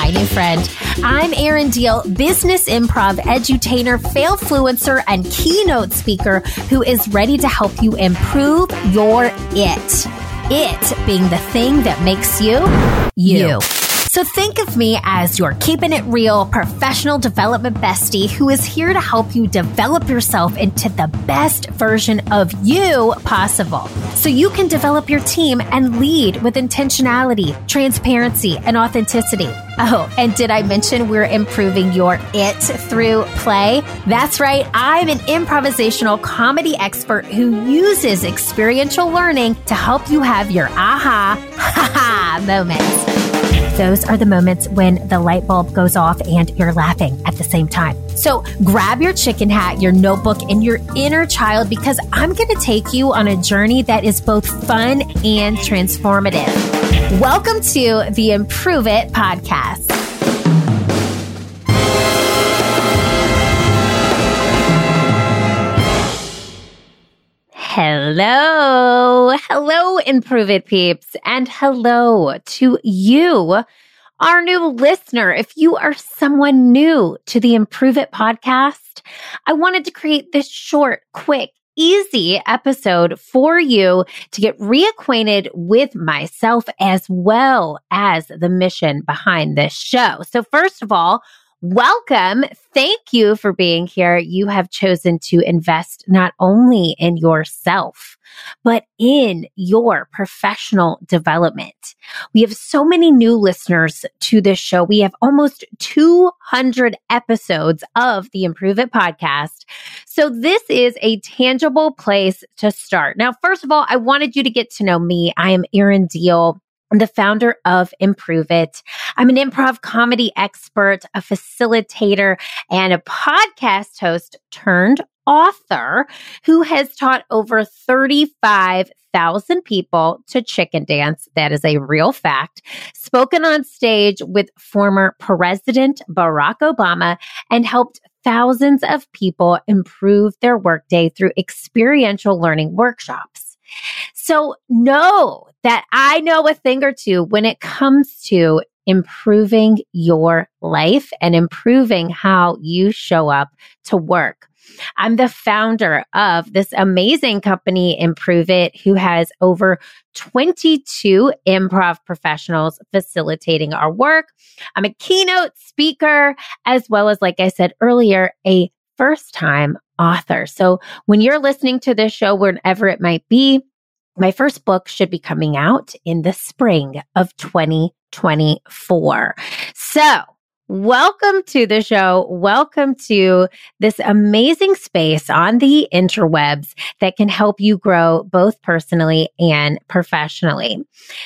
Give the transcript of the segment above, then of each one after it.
Hi, new friend. I'm Erin Diehl, business improv edutainer, fail fluencer, and keynote speaker who is ready to help you improve your it. It being the thing that makes you you. you. So think of me as your keeping it real professional development bestie who is here to help you develop yourself into the best version of you possible. So you can develop your team and lead with intentionality, transparency, and authenticity. Oh, and did I mention we're improving your it through play? That's right. I'm an improvisational comedy expert who uses experiential learning to help you have your aha, ha ha moments. Those are the moments when the light bulb goes off and you're laughing at the same time. So grab your chicken hat, your notebook, and your inner child because I'm going to take you on a journey that is both fun and transformative. Welcome to the Improve It podcast. Hello. Hello, Improve It peeps. And hello to you, our new listener. If you are someone new to the Improve It podcast, I wanted to create this short, quick, easy episode for you to get reacquainted with myself as well as the mission behind this show. So first of all, Welcome. Thank you for being here. You have chosen to invest not only in yourself, but in your professional development. We have so many new listeners to this show. We have almost 200 episodes of the Improve It podcast. So this is a tangible place to start. Now, first of all, I wanted you to get to know me. I am Erin Diehl. I'm the founder of Improve It. I'm an improv comedy expert, a facilitator, and a podcast host turned author who has taught over 35,000 people to chicken dance. That is a real fact. Spoken on stage with former President Barack Obama and helped thousands of people improve their workday through experiential learning workshops. So know that I know a thing or two when it comes to improving your life and improving how you show up to work. I'm the founder of this amazing company, Improve It, who has over 22 improv professionals facilitating our work. I'm a keynote speaker, as well as, like I said earlier, a first time author. So when you're listening to this show, wherever it might be, my first book should be coming out in the spring of 2024. So Welcome to the show. Welcome to this amazing space on the interwebs that can help you grow both personally and professionally.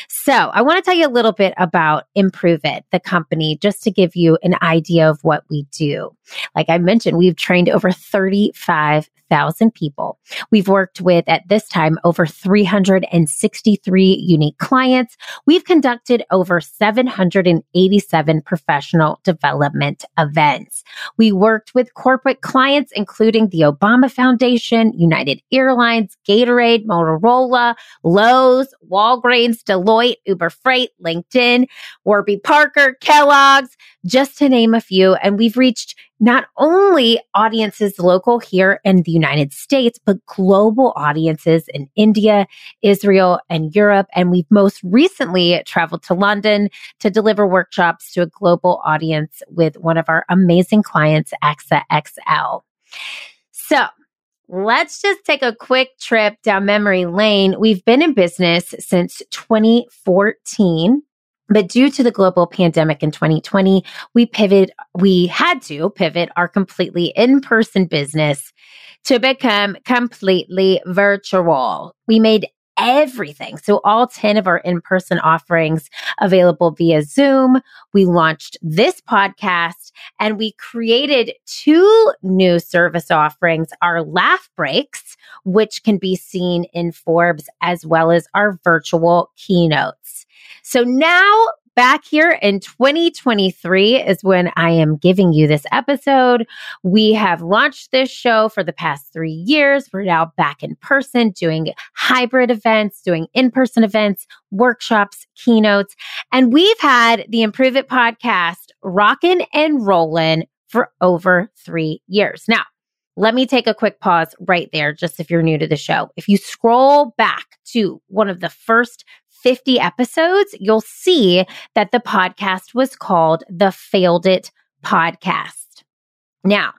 So I want to tell you a little bit about Improve It, the company, just to give you an idea of what we do. Like I mentioned, we've trained over 35 thousand people. We've worked with at this time over 363 unique clients. We've conducted over 787 professional development events. We worked with corporate clients, including the Obama Foundation, United Airlines, Gatorade, Motorola, Lowe's, Walgreens, Deloitte, Uber Freight, LinkedIn, Warby Parker, Kellogg's, just to name a few. And we've reached not only audiences local here in the United States, but global audiences in India, Israel, and Europe. And we've most recently traveled to London to deliver workshops to a global audience with one of our amazing clients, AXA XL. So let's just take a quick trip down memory lane. We've been in business since 2014. But due to the global pandemic in 2020, we pivot, we had to pivot our completely in-person business to become completely virtual. We made everything. So all 10 of our in-person offerings available via Zoom. We launched this podcast and we created two new service offerings, our laugh breaks, which can be seen in Forbes as well as our virtual keynotes. So now back here in 2023 is when I am giving you this episode. We have launched this show for the past three years. We're now back in person doing hybrid events, doing in person events, workshops, keynotes, and we've had the Improve It podcast rocking and rolling for over three years. Now, let me take a quick pause right there, just if you're new to the show. If you scroll back to one of the first 50 episodes, you'll see that the podcast was called the Failed It Podcast. Now,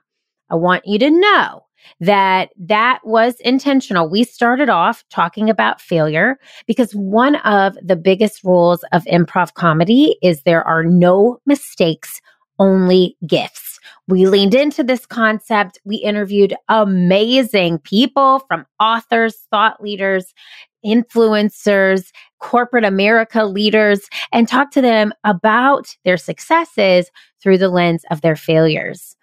I want you to know that that was intentional. We started off talking about failure because one of the biggest rules of improv comedy is there are no mistakes, only gifts. We leaned into this concept. We interviewed amazing people from authors, thought leaders, influencers, corporate America leaders, and talk to them about their successes through the lens of their failures.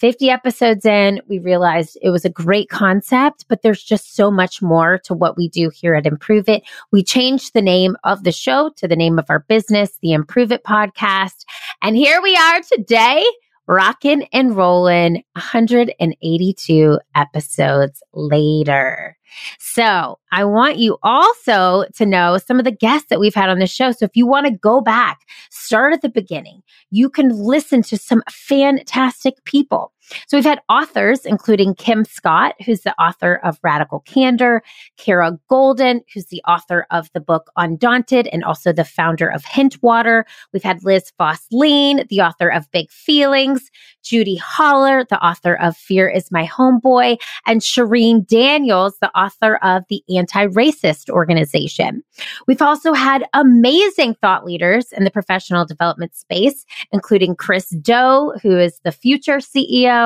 50 episodes in, we realized it was a great concept, but there's just so much more to what we do here at Improve It. We changed the name of the show to the name of our business, the Improve It podcast. And here we are today rocking and rolling 182 episodes later. So I want you also to know some of the guests that we've had on the show. So if you want to go back, start at the beginning, you can listen to some fantastic people. So we've had authors, including Kim Scott, who's the author of Radical Candor, Kara Goldin, who's the author of the book Undaunted and also the founder of Hintwater. We've had Liz Fosslien, the author of Big Feelings, Judi Holler, the author of Fear is My Homeboy, and Shereen Daniels, the author of the Anti-Racist Organization. We've also had amazing thought leaders in the professional development space, including Chris Do, who is the future CEO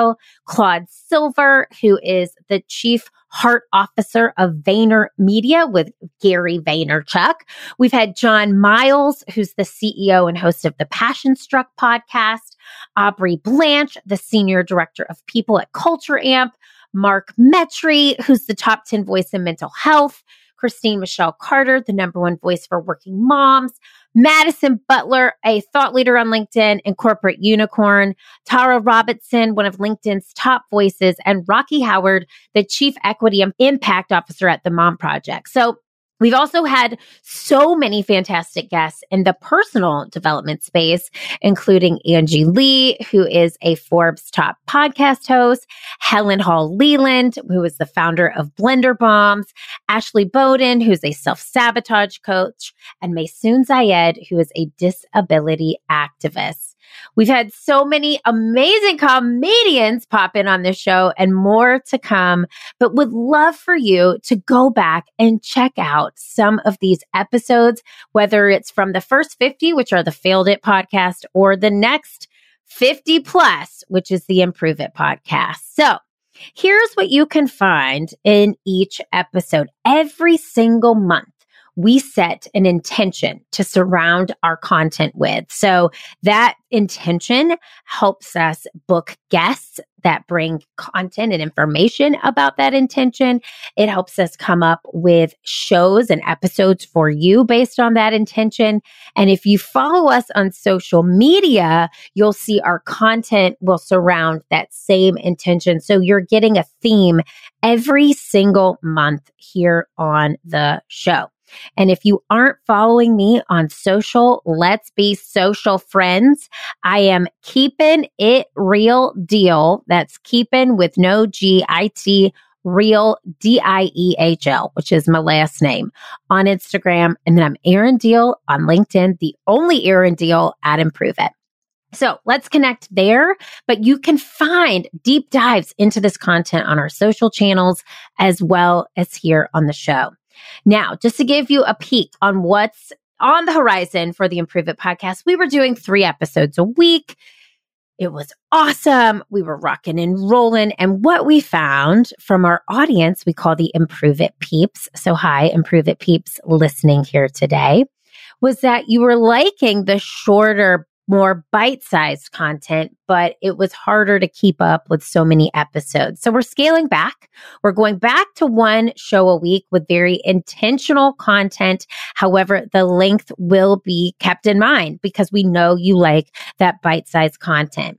Claude Silver, who is the chief heart officer of Vayner Media with Gary Vaynerchuk. We've had John Miles, who's the CEO and host of the Passion Struck podcast, Aubrey Blanche, the senior director of people at Culture Amp, Mark Metry, who's the top 10 voice in mental health, Christine Michelle Carter, the number one voice for working moms, Madison Butler, a thought leader on LinkedIn and corporate unicorn, Tara Robertson, one of LinkedIn's top voices, and Rocki Howard, the chief equity and impact officer at the Mom Project. So We've also had so many fantastic guests in the personal development space, including Angie Lee, who is a Forbes top podcast host, Helen Hall Leland, who is the founder of Blender Bombs, Ashley Bowden, who's a self sabotage coach, and Maysoon Zayid, who is a disability activist. We've had so many amazing comedians pop in on this show and more to come, but would love for you to go back and check out some of these episodes, whether it's from the first 50, which are the Failed It podcast, or the next 50 plus, which is the Improve It podcast. So here's what you can find in each episode every single month we set an intention to surround our content with. So that intention helps us book guests that bring content and information about that intention. It helps us come up with shows and episodes for you based on that intention. And if you follow us on social media, you'll see our content will surround that same intention. So you're getting a theme every single month here on the show. And if you aren't following me on social, let's be social friends. I am keeping it real deal. That's keeping with no G I T real D I E H L, which is my last name on Instagram. And then I'm Erin Diehl on LinkedIn, the only Erin Diehl at Improve It. So let's connect there, but you can find deep dives into this content on our social channels as well as here on the show. Now, just to give you a peek on what's on the horizon for the Improve It podcast, we were doing three episodes a week. It was awesome. We were rocking and rolling. And what we found from our audience, we call the Improve It peeps. So, hi, Improve It peeps listening here today, was that you were liking the shorter more bite sized content, but it was harder to keep up with so many episodes. So we're scaling back. We're going back to one show a week with very intentional content. However, the length will be kept in mind because we know you like that bite sized content.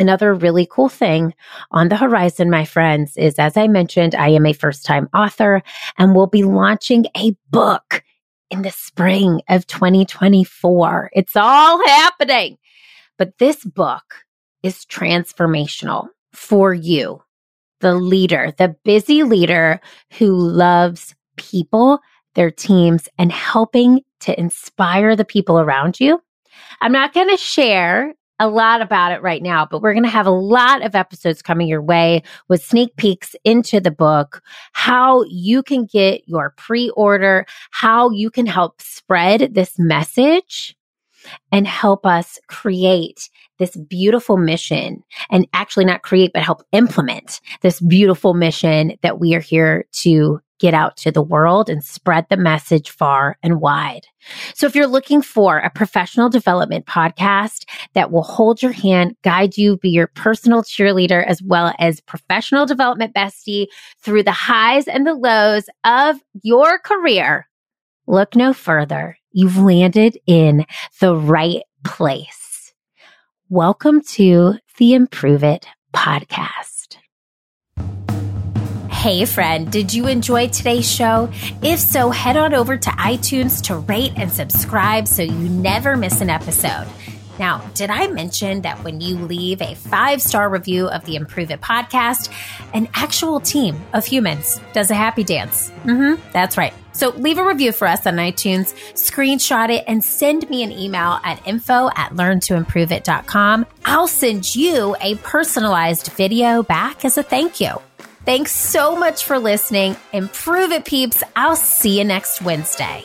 Another really cool thing on the horizon, my friends, is as I mentioned, I am a first time author and we'll be launching a book in the spring of 2024. It's all happening. But this book is transformational for you, the leader, the busy leader who loves people, their teams, and helping to inspire the people around you. I'm not going to share a lot about it right now, but we're going to have a lot of episodes coming your way with sneak peeks into the book, how you can get your pre order, how you can help spread this message and help us create this beautiful mission and actually not create, but help implement this beautiful mission that we are here to get out to the world and spread the message far and wide. So if you're looking for a professional development podcast that will hold your hand, guide you, be your personal cheerleader, as well as professional development bestie through the highs and the lows of your career, look no further. You've landed in the right place. Welcome to the Improve It podcast. Hey, friend, did you enjoy today's show? If so, head on over to iTunes to rate and subscribe so you never miss an episode. Now, did I mention that when you leave a five star review of the Improve It podcast, an actual team of humans does a happy dance? Mm-hmm, that's right. So leave a review for us on iTunes, screenshot it, and send me an email at info at learntoimproveit.com. I'll send you a personalized video back as a thank you. Thanks so much for listening. Improve it, peeps. I'll see you next Wednesday.